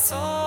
that's all.